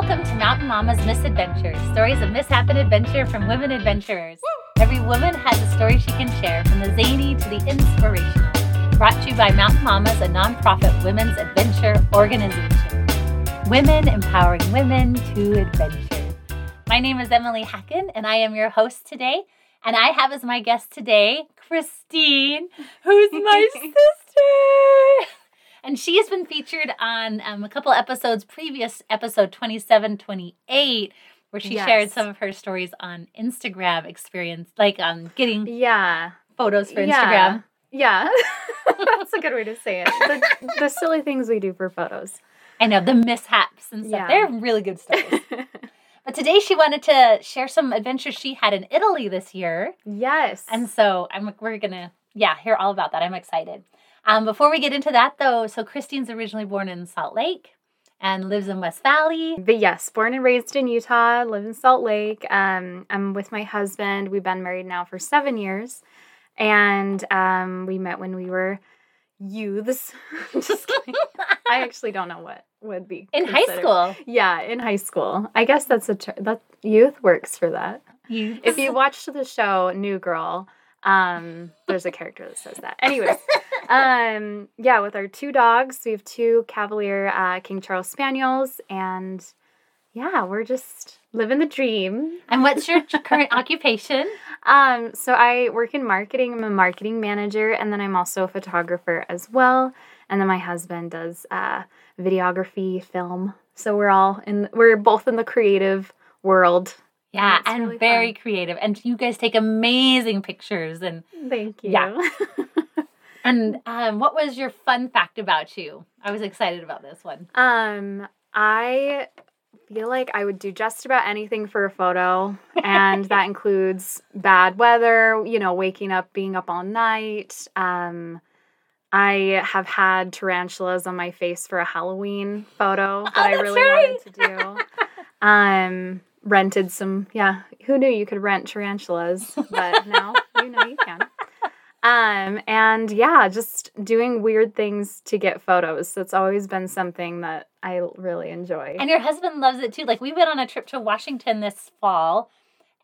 Welcome to Mountain Mama's Misadventures, stories of mishap and adventure from women adventurers. Every woman has a story she can share, from the zany to the inspirational. Brought to you by Mountain Mamas, a nonprofit women's adventure organization. Women empowering women to adventure. My name is Emily Hacken, and I am your host today. And I have as my guest today Kristine, who's my sister. And she has been featured on um, a couple episodes, previous episode 27, 28, where she Yes. shared some of her stories on Instagram experience, like um, getting Yeah. photos for Yeah. Instagram. Yeah. That's a good way to say it. The, the silly things we do for photos. I know the mishaps and stuff. Yeah. They're really good stories. but today she wanted to share some adventures she had in Italy this year. yes. And so I'm we're gonna yeah hear all about that. I'm excited. Um, before we get into that though, so Kristine's originally born in Salt Lake and lives in West Valley. But yes, born and raised in Utah, live in Salt Lake. Um, I'm with my husband. We've been married now for seven years. And um, we met when we were youths. Just kidding. I actually don't know what would be In high school, Yeah, in high school. I guess that's a ter- that youth works for that. you if you watched the show New Girl, um, there's a character that says that. Anyways, um, yeah, with our two dogs, we have two Cavalier uh, King Charles Spaniels, and yeah, we're just living the dream. and what's your current occupation? Um, so I work in marketing. I'm a marketing manager, and then I'm also a photographer as well. And then my husband does uh, videography, film. So we're all in. We're both in the creative world. Yeah, it's and really very fun. creative. And you guys take amazing pictures. And Thank you. Yeah. and um, what was your fun fact about you? I was excited about this one. Um, I feel like I would do just about anything for a photo, and that includes bad weather, you know, waking up, being up all night. Um, I have had tarantulas on my face for a Halloween photo that I that's really wanted to do. Um, rented some, yeah, who knew you could rent tarantulas, but now you know you can. Um, and yeah, just doing weird things to get photos. That's always been something that I really enjoy. And your husband loves it too. Like we went on a trip to Washington this fall,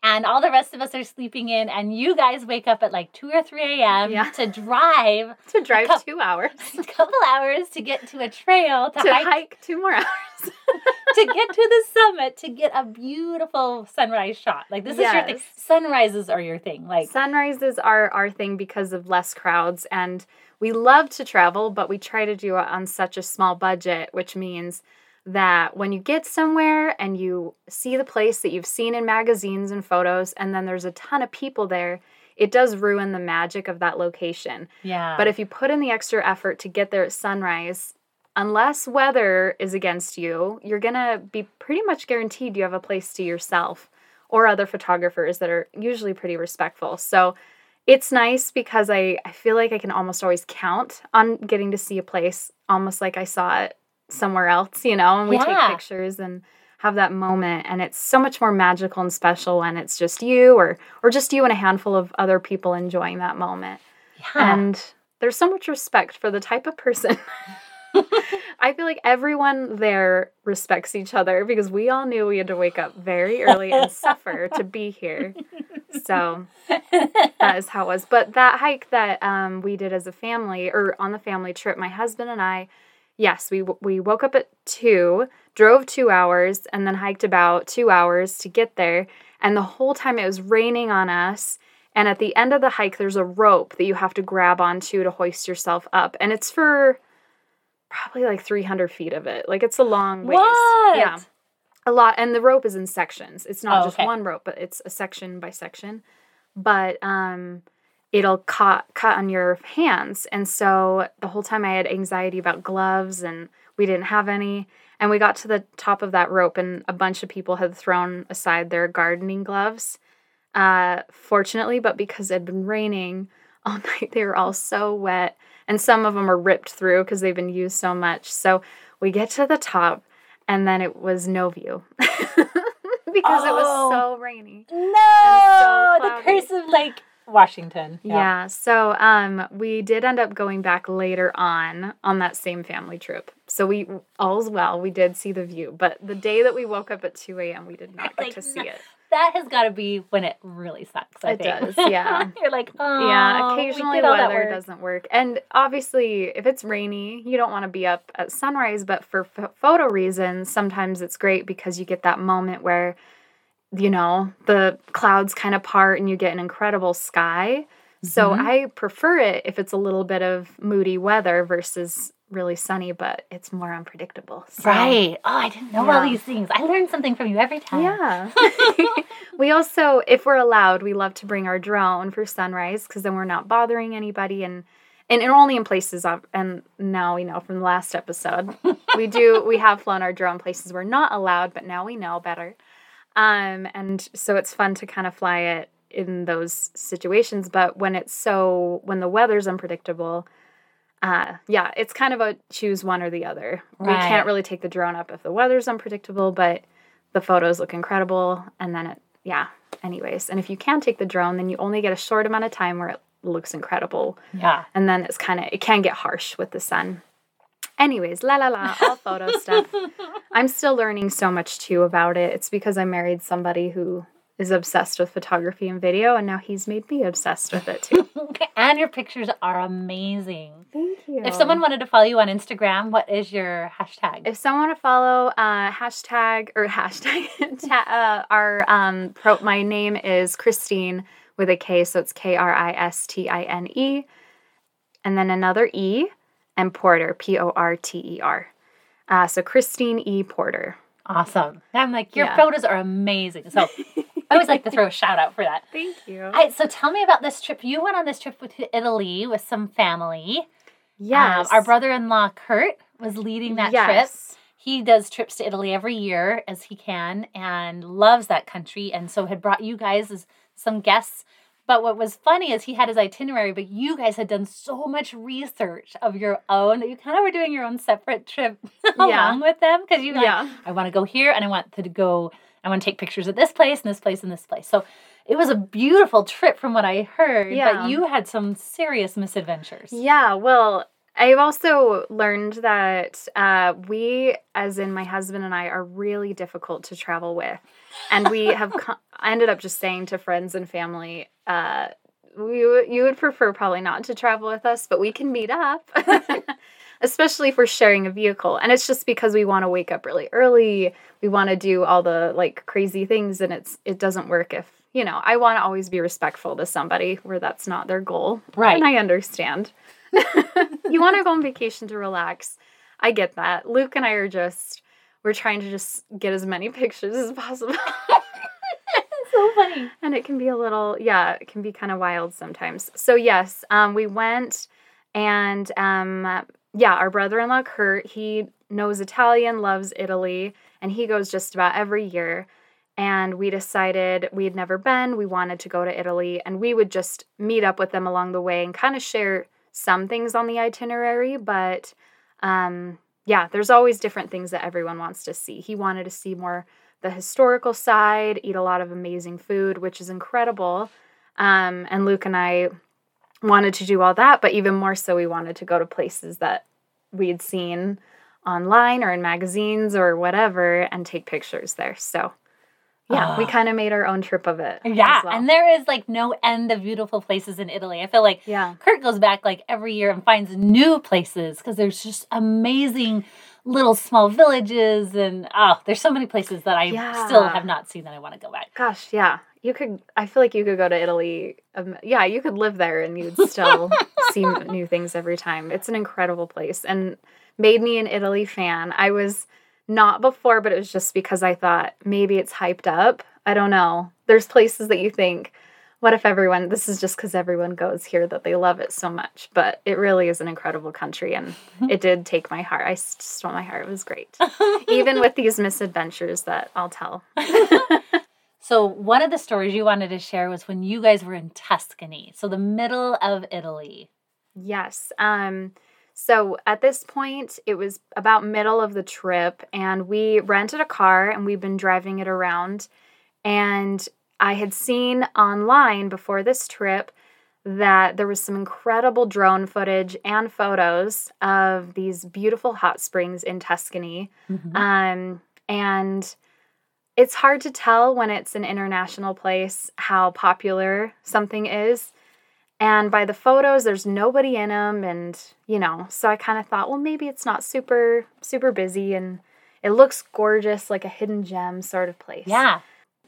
and all the rest of us are sleeping in, and you guys wake up at like two or three a.m. Yeah. to drive to drive cou- two hours a couple hours to get to a trail to, to hike, hike two more hours. to get to the summit to get a beautiful sunrise shot. Like this is your thing. Sunrises are your thing. Like Sunrises are our thing because of less crowds, and we love to travel, but we try to do it on such a small budget, which means that when you get somewhere and you see the place that you've seen in magazines and photos, and then there's a ton of people there, it does ruin the magic of that location. yeah, But if you put in the extra effort to get there at sunrise, unless weather is against you, you're going to be pretty much guaranteed you have a place to yourself or other photographers that are usually pretty respectful. So it's nice because I, I feel like I can almost always count on getting to see a place almost like I saw it somewhere else, you know, and we Yeah. take pictures and have that moment and it's so much more magical and special when it's just you or or just you and a handful of other people enjoying that moment. yeah. And there's so much respect for the type of person. I feel like everyone there respects each other because we all knew we had to wake up very early and suffer to be here. So that is how it was. But that hike that um, we did as a family, or on the family trip, my husband and I, yes, we we woke up at two, drove two hours, and then hiked about two hours to get there. And the whole time it was raining on us. And at the end of the hike, there's a rope that you have to grab onto to hoist yourself up, and it's for probably like 300 feet of it. Like it's a long ways. What? Yeah a lot and the rope is in sections it's not Oh, just okay. one rope but it's a section by section but um it'll cut cut on your hands and so the whole time i had anxiety about gloves and we didn't have any and we got to the top of that rope and a bunch of people had thrown aside their gardening gloves uh fortunately but because it had been raining all night they were all so wet and some of them are ripped through because they've been used so much so we get to the top and then it was no view because it Oh. was so rainy. no, the cloudy. curse of like Washington. Yeah. So um, we did end up going back later on on that same family trip. So we all's well. We did see the view, but the day that we woke up at two a.m., we did not get Like, to see it. That has got to be when it really sucks. I It think. does, yeah. You're like, oh, yeah, occasionally did weather work." doesn't work. And obviously, if it's rainy, you don't want to be up at sunrise, but for ph photo reasons, sometimes it's great because you get that moment where you know, the clouds kind of part and you get an incredible sky. So Mhm. I prefer it if it's a little bit of moody weather versus really sunny, but it's more unpredictable. So, Right. Oh, I didn't know all these things. I learn something from you every time. Yeah. we also, if we're allowed, we love to bring our drone for sunrise because then we're not bothering anybody and and and only in places of, and now we know from the last episode we do we have flown our drone places we're not allowed but now we know better um and so it's fun to kind of fly it in those situations but when it's so when the weather's unpredictable uh yeah it's kind of a choose one or the other. We can't really take the drone up if the weather's unpredictable but the photos look incredible and then it yeah anyways. And if you can take the drone then you only get a short amount of time where it looks incredible. Yeah. and then it's kind of it can get harsh with the sun anyways la la la all photo stuff. I'm still learning so much too about it. It's because i married somebody who is obsessed with photography and video and now he's made me obsessed with it too. And your pictures are amazing. thank you. If someone wanted to follow you on Instagram, what is your hashtag? if someone want to follow uh hashtag or hashtag ta- uh, our um pro my name is kristine with a k so it's k-r-i-s-t-i-n-e and then another e and porter p-o-r-t-e-r uh, so kristine e porter awesome. I'm like, your Yeah. photos are amazing. So I always like to throw a shout out for that. thank you All right, so tell me about this trip. You went on this trip with- to Italy with some family. yes Um, our brother-in-law Kurt was leading that trip. yes. He does trips to Italy every year as he can and loves that country and so had brought you guys as some guests. But what was funny is he had his itinerary, but you guys had done so much research of your own that you kind of were doing your own separate trip along with them because you like, yeah I want to go here and I want to go, I want to take pictures at this place and this place and this place. So it was a beautiful trip from what I heard, Yeah. but you had some serious misadventures. Yeah, well, I've also learned that uh, we, as in my husband and I, are really difficult to travel with. And we have co- I ended up just saying to friends and family, uh, we, you would prefer probably not to travel with us, but we can meet up. Especially if we're sharing a vehicle. And it's just because we want to wake up really early. We want to do all the like crazy things and it's it doesn't work if, you know, I want to always be respectful to somebody where that's not their goal. Right. And I understand. you want to go on vacation to relax. I get that. Luke and I are just we're trying to just get as many pictures as possible. so funny. and it can be a little yeah, it can be kind of wild sometimes. So yes, um we went and um yeah, our brother-in-law Kurt, he knows Italian, loves Italy, and he goes just about every year. And we decided we had never been, we wanted to go to Italy, and we would just meet up with them along the way and kind of share some things on the itinerary, but um yeah, there's always different things that everyone wants to see. He wanted to see more the historical side, eat a lot of amazing food, which is incredible. Um, and Luke and I wanted to do all that, but even more so, we wanted to go to places that we'd seen online or in magazines or whatever and take pictures there. So, yeah, we Ah. kind of made our own trip of it. Yeah, well. and there is like no end of beautiful places in Italy. I feel like yeah. Kurt goes back like every year and finds new places because there's just amazing little small villages and oh, there's so many places that I still have not seen that I want to go back. Gosh, yeah. You could, I feel like you could go to Italy. Um, yeah, you could live there and you'd still see new things every time. It's an incredible place and made me an Italy fan. I was not before, but it was just because I thought maybe it's hyped up. I don't know. There's places that you think, what if everyone, this is just because everyone goes here that they love it so much. But it really is an incredible country and it did take my heart. I stole my heart. It was great. Even with these misadventures that I'll tell. So one of the stories you wanted to share was when you guys were in Tuscany, so the middle of Italy. Yes. Um so at this point it was about middle of the trip and we rented a car and we've been driving it around and I had seen online before this trip that there was some incredible drone footage and photos of these beautiful hot springs in Tuscany. Mhm. Um, and it's hard to tell when it's an international place how popular something is. And by the photos, there's nobody in them. And, you know, so I kind of thought, well, maybe it's not super, super busy. And it looks gorgeous, like a hidden gem sort of place. yeah.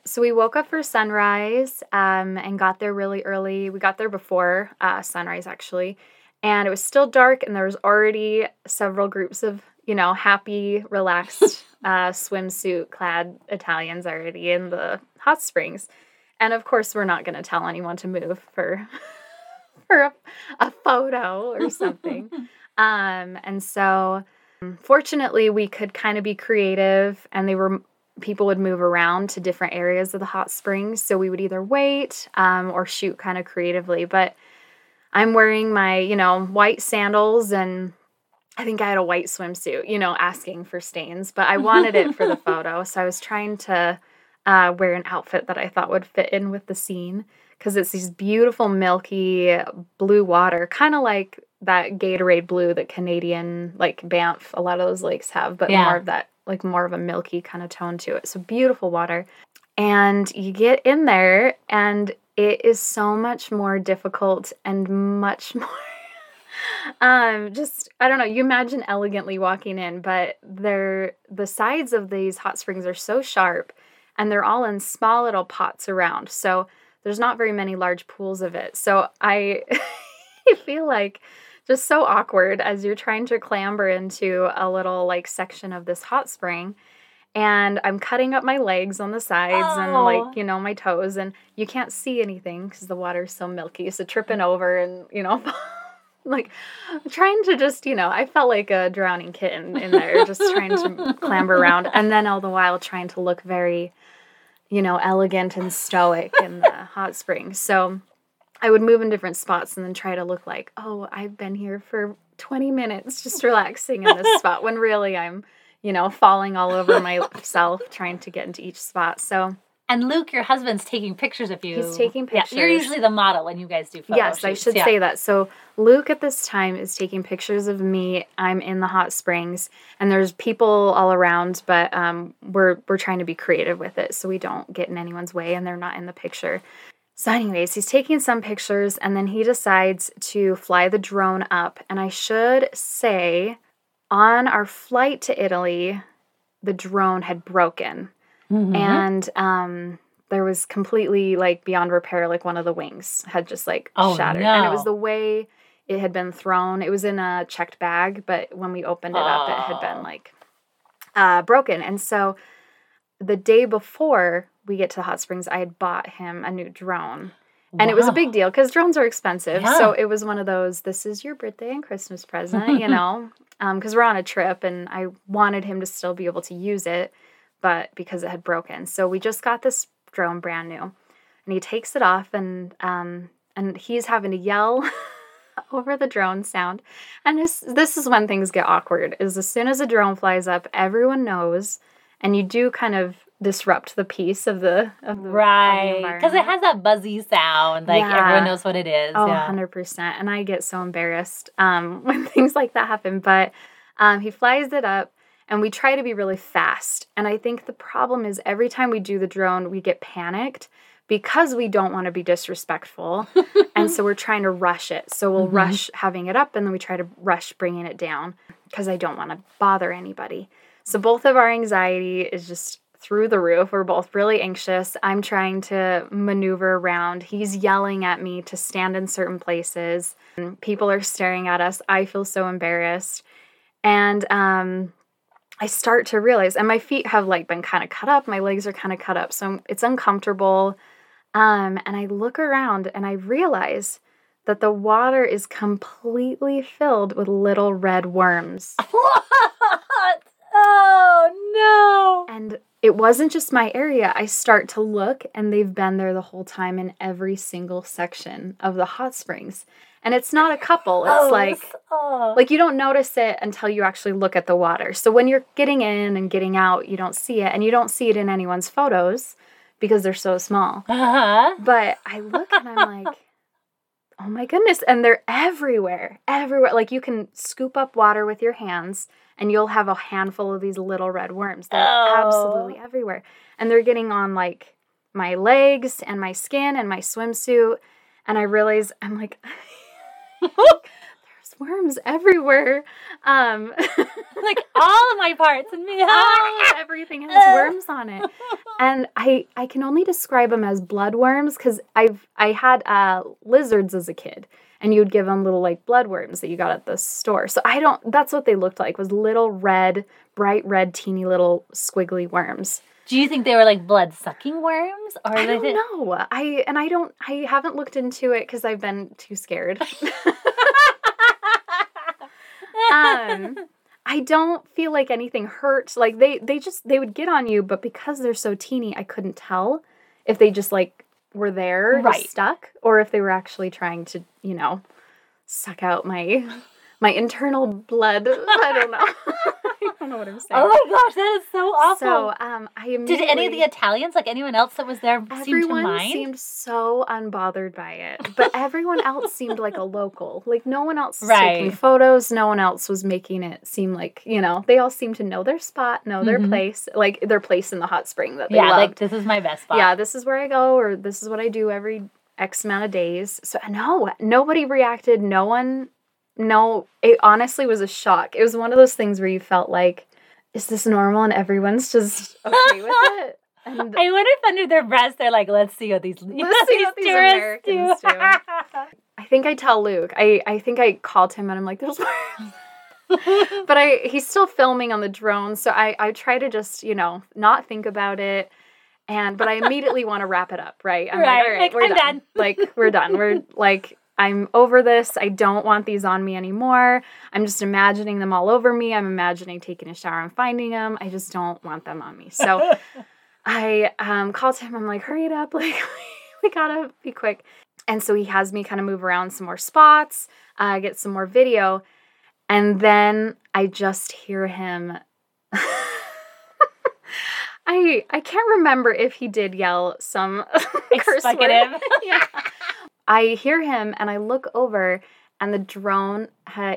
So we woke up for sunrise um, and got there really early. We got there before uh, sunrise, actually. And it was still dark, and there was already several groups of, you know, happy, relaxed, uh, swimsuit clad Italians already in the hot springs. And of course, we're not going to tell anyone to move for for a, a photo or something. um, and so, fortunately, we could kind of be creative, and they were people would move around to different areas of the hot springs. So we would either wait um, or shoot kind of creatively. But I'm wearing my, you know, white sandals and I think I had a white swimsuit, you know, asking for stains, but I wanted it for the photo. So I was trying to uh, wear an outfit that I thought would fit in with the scene because it's these beautiful, milky blue water, kind of like that Gatorade blue that Canadian, like Banff, a lot of those lakes have, but Yeah. more of that, like more of a milky kind of tone to it. So beautiful water. And you get in there, and it is so much more difficult and much more um just i don't know you imagine elegantly walking in but they're the sides of these hot springs are so sharp and they're all in small little pots around so there's not very many large pools of it so i feel like just so awkward as you're trying to clamber into a little like section of this hot spring and i'm cutting up my legs on the sides and Oh. like you know my toes and you can't see anything because the water's so milky so tripping over and you know like trying to just you know i felt like a drowning kitten in there just trying to clamber around and then all the while trying to look very you know elegant and stoic in the hot springs. So i would move in different spots and then try to look like oh i've been here for 20 minutes just relaxing in this spot when really i'm you know falling all over myself trying to get into each spot. So And Luke, your husband's taking pictures of you. He's taking pictures. Yeah, you're usually the model when you guys do photo Yes, I should Yeah. say that. So Luke at this time is taking pictures of me. I'm in the hot springs, and there's people all around, but um, we're we're trying to be creative with it so we don't get in anyone's way, and they're not in the picture. So, anyways, he's taking some pictures, and then he decides to fly the drone up. And I should say, on our flight to Italy, the drone had broken Mhm. and um there was completely like beyond repair like one of the wings had just like Oh, shattered. And it was the way it had been thrown. It was in a checked bag but when we opened it up it had been Oh. like uh broken. And so the day before we get to the hot springs i had bought him a new drone. And it was a big deal because drones are expensive. Yeah. so it was one of those this is your birthday and christmas present you know? Because we're on a trip and i wanted him to still be able to use it but because it had broken so we just got this drone brand new and he takes it off and um and he's having to yell over the drone sound and this this is when things get awkward is as soon as a drone flies up everyone knows and you do kind of disrupt the peace of the of the, Right. Because it has that buzzy sound. Like Yeah. everyone knows what it is. Oh, yeah. 100%. And I get so embarrassed um, when things like that happen. But um, he flies it up and we try to be really fast. And I think the problem is every time we do the drone, we get panicked because we don't want to be disrespectful. and so we're trying to rush it. So we'll Mhm. rush having it up and then we try to rush bringing it down because I don't want to bother anybody. So both of our anxiety is just through the roof. We're both really anxious. I'm trying to maneuver around. He's yelling at me to stand in certain places. People are staring at us. I feel so embarrassed. And um I start to realize and my feet have like been kind of cut up. My legs are kind of cut up. So it's uncomfortable. Um and I look around and I realize that the water is completely filled with little red worms. what? Oh no! And it wasn't just my area. I start to look, and they've been there the whole time in every single section of the hot springs. And it's not a couple. It's Oh, like oh. like you don't notice it until you actually look at the water. So when you're getting in and getting out, you don't see it, and you don't see it in anyone's photos because they're so small. uh-huh. But I look and I'm like, oh my goodness. And they're everywhere, everywhere. Like you can scoop up water with your hands and you'll have a handful of these little red worms. They're Oh. absolutely everywhere. And they're getting on like my legs and my skin and my swimsuit. And I realize I'm like, there's worms everywhere. Um, like all of my parts and me. everything has worms on it and I I can only describe them as bloodworms because I've I had uh, lizards as a kid, and you would give them little like bloodworms that you got at the store. So I don't. That's what they looked like was little red, bright red, teeny little squiggly worms. Do you think they were like blood sucking worms, or I don't did- know. I and I don't. I haven't looked into it because I've been too scared. um i don't feel like anything hurt like they they just they would get on you but because they're so teeny i couldn't tell if they just like were there Right. stuck or if they were actually trying to you know suck out my my internal blood i don't know don't know what i'm saying oh my gosh, that is so awful. so um i did any of the Italians, like anyone else that was there, seem to Everyone mind? seemed so unbothered by it, but everyone else seemed like a local. Like no one else was taking photos. No one else was making it seem like you know they all seemed to know their spot, know their Mhm. place, like their place in the hot spring that they yeah, loved. like this is my best spot. yeah, this is where I go, or this is what I do every X amount of days. So no, nobody reacted. No one. No, it honestly was a shock. It was one of those things where you felt like, is this normal? And everyone's just okay with it. And I wonder if under their breath they're like, let's see what these, Let's see what these Americans do. I think I tell Luke. I, I think I called him and I'm like, there's but I he's still filming on the drone, so I, I try to just, you know, not think about it. And but I immediately want to wrap it up, right? I'm Right, like, all right, like, we're I'm done. done. Like we're done. We're like I'm over this. I don't want these on me anymore. I'm just imagining them all over me. I'm imagining taking a shower and finding them. I just don't want them on me. So I um, called him. I'm like, hurry it up. Like, we gotta be quick. And so he has me kind of move around some more spots, uh, get some more video. And then I just hear him. I I can't remember if he did yell some curse word. Explicative. yeah. I hear him and I look over and the drone,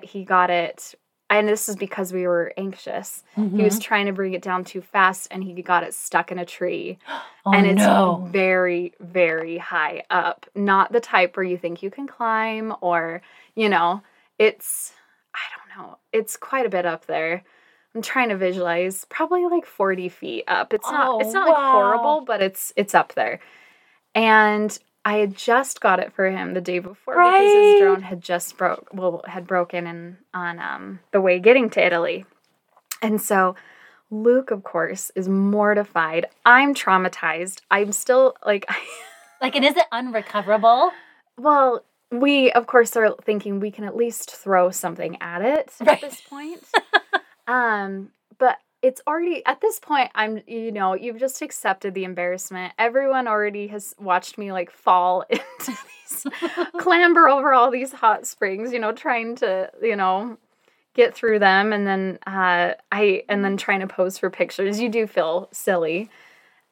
he got it and this is because we were anxious. He was mm-hmm. trying to bring it down too fast and he got it stuck in a tree. oh, and it's no. very, very high up. Not the type where you think you can climb or, you know, it's, I don't know, it's quite a bit up there. I'm trying to visualize probably like 40 feet up. It's not, it's Oh, not like horrible, but it's, it's up there. And I had just got it for him the day before because his drone had just broke, well, had broken in on um, the way getting to Italy. And so Luke, of course, is mortified. I'm traumatized. I'm still like, Like, and is it unrecoverable? well, we, of course, are thinking we can at least throw something at it Right. at this point. um, but it's already, at this point, I'm, you know, you've just accepted the embarrassment. Everyone already has watched me like fall into these, clamber over all these hot springs, you know, trying to, you know, get through them and then uh I and then trying to pose for pictures. You do feel silly.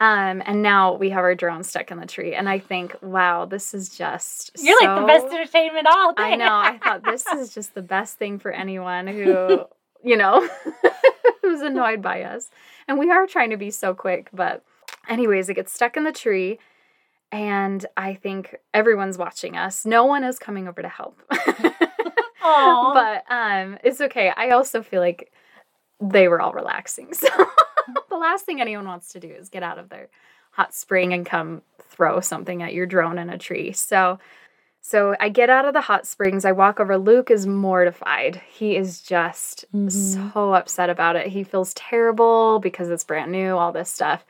Um and now we have our drone stuck in the tree and I think, wow, this is just You're like the best entertainment all day. I know. I thought this is just the best thing for anyone who, you know, who's annoyed by us. And we are trying to be so quick, but anyways, it gets stuck in the tree and I think everyone's watching us. No one is coming over to help. But um it's okay. I also feel like they were all relaxing. So the last thing anyone wants to do is get out of their hot spring and come throw something at your drone in a tree. So so I get out of the hot springs. I walk over. Luke is mortified. He is just Mhm. so upset about it. He feels terrible because it's brand new, all this stuff.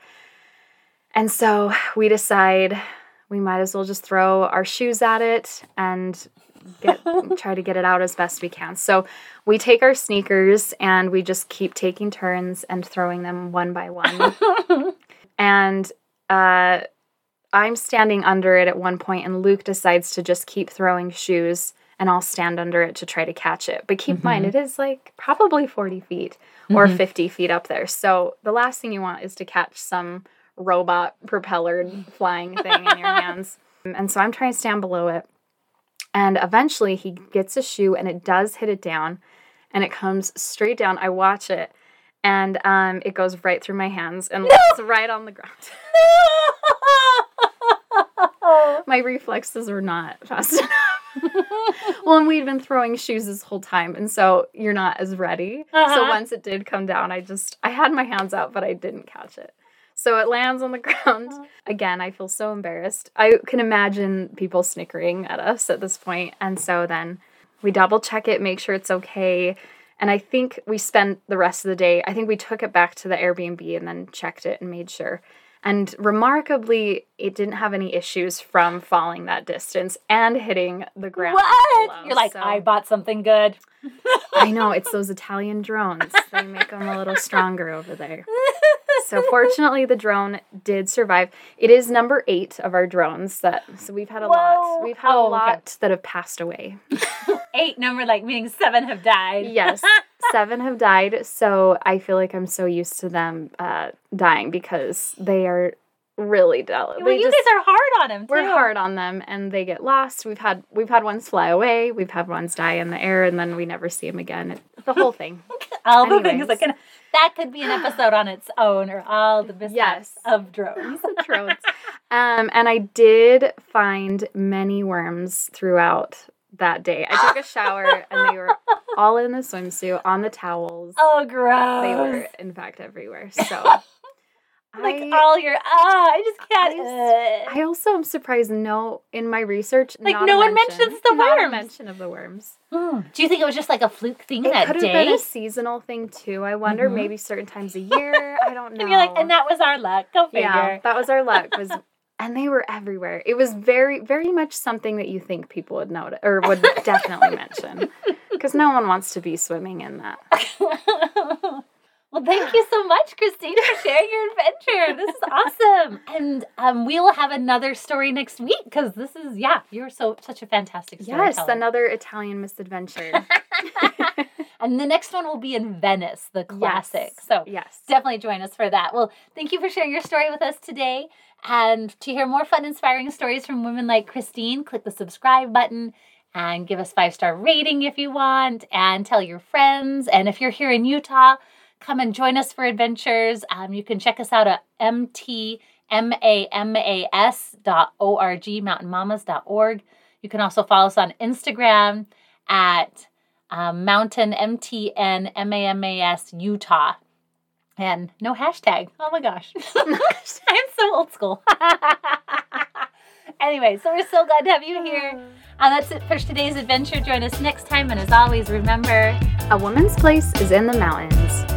And so we decide we might as well just throw our shoes at it and get try to get it out as best we can. So we take our sneakers and we just keep taking turns and throwing them one by one. and uh, I'm standing under it at one point, and Luke decides to just keep throwing shoes, and I'll stand under it to try to catch it. But keep in mind, it is like probably 40 feet or Mhm. 50 feet up there. So the last thing you want is to catch some robot propellered flying thing in your hands. And so I'm trying to stand below it. And eventually he gets a shoe and it does hit it down and it comes straight down. I watch it and um, it goes right through my hands and lands right on the ground. my reflexes were not fast enough. well, and we'd been throwing shoes this whole time, and so you're not as ready. So Uh-huh. once it did come down, I just I had my hands out, but I didn't catch it. So it lands on the ground. Again, I feel so embarrassed. I can imagine people snickering at us at this point, and so then we double check it, make sure it's okay. And I think we spent the rest of the day, I think we took it back to the Airbnb and then checked it and made sure. And remarkably, it didn't have any issues from falling that distance and hitting the ground. What? below. You're like, So- I bought something good. I know, it's those Italian drones. They make them a little stronger over there. So fortunately, the drone did survive. It is number eight of our drones that, so we've had a Whoa. lot. We've had Oh, a okay. lot that have passed away. Eight number, like meaning seven have died. Yes, seven have died. So I feel like I'm so used to them uh, dying because they are really delicate. well, you guys are hard on him. we're hard on them and they get lost. We've had we've had ones fly away. We've had ones die in the air and then we never see them again. It, the whole thing. All the things that can. That could be an episode on its own, or all the mishaps Yes. of drones. drones. Um, and I did find many worms throughout that day. I took a shower and they were all in the swimsuit, on the towels. Oh, gross! They were, in fact, everywhere. So, like I, all your. Ah, I just can't. I just- I also am surprised. No, in my research, Like, not no one mention, mentions the not worms. mention of the worms. Hmm. Do you think it was just like a fluke thing It that could have been a seasonal thing too. I wonder, Mhm. maybe certain times a year. I don't know. and you're like, and that was our luck. Go figure. yeah, that was our luck. Was and they were everywhere. It was very, very much something that you think people would notice or would definitely mention, because no one wants to be swimming in that. well, thank you so much, Kristine, for sharing your adventure. This is awesome, and um, we will have another story next week because this is yeah, you're so such a fantastic Yes, another Italian misadventure. and the next one will be in Venice, the classic. Yes. So yes, definitely join us for that. Well, thank you for sharing your story with us today. And to hear more fun, inspiring stories from women like Kristine, click the subscribe button and give us five star rating if you want, and tell your friends. And if you're here in Utah, come and join us for adventures. Um, you can check us out at mtmamas.org, mountainmamas.org. You can also follow us on Instagram at um, mountain MTN MAMAS Utah. And no hashtag. Oh my gosh. I'm so old school. anyway, so we're so glad to have you here. And that's it for today's adventure. Join us next time. And as always, remember a woman's place is in the mountains.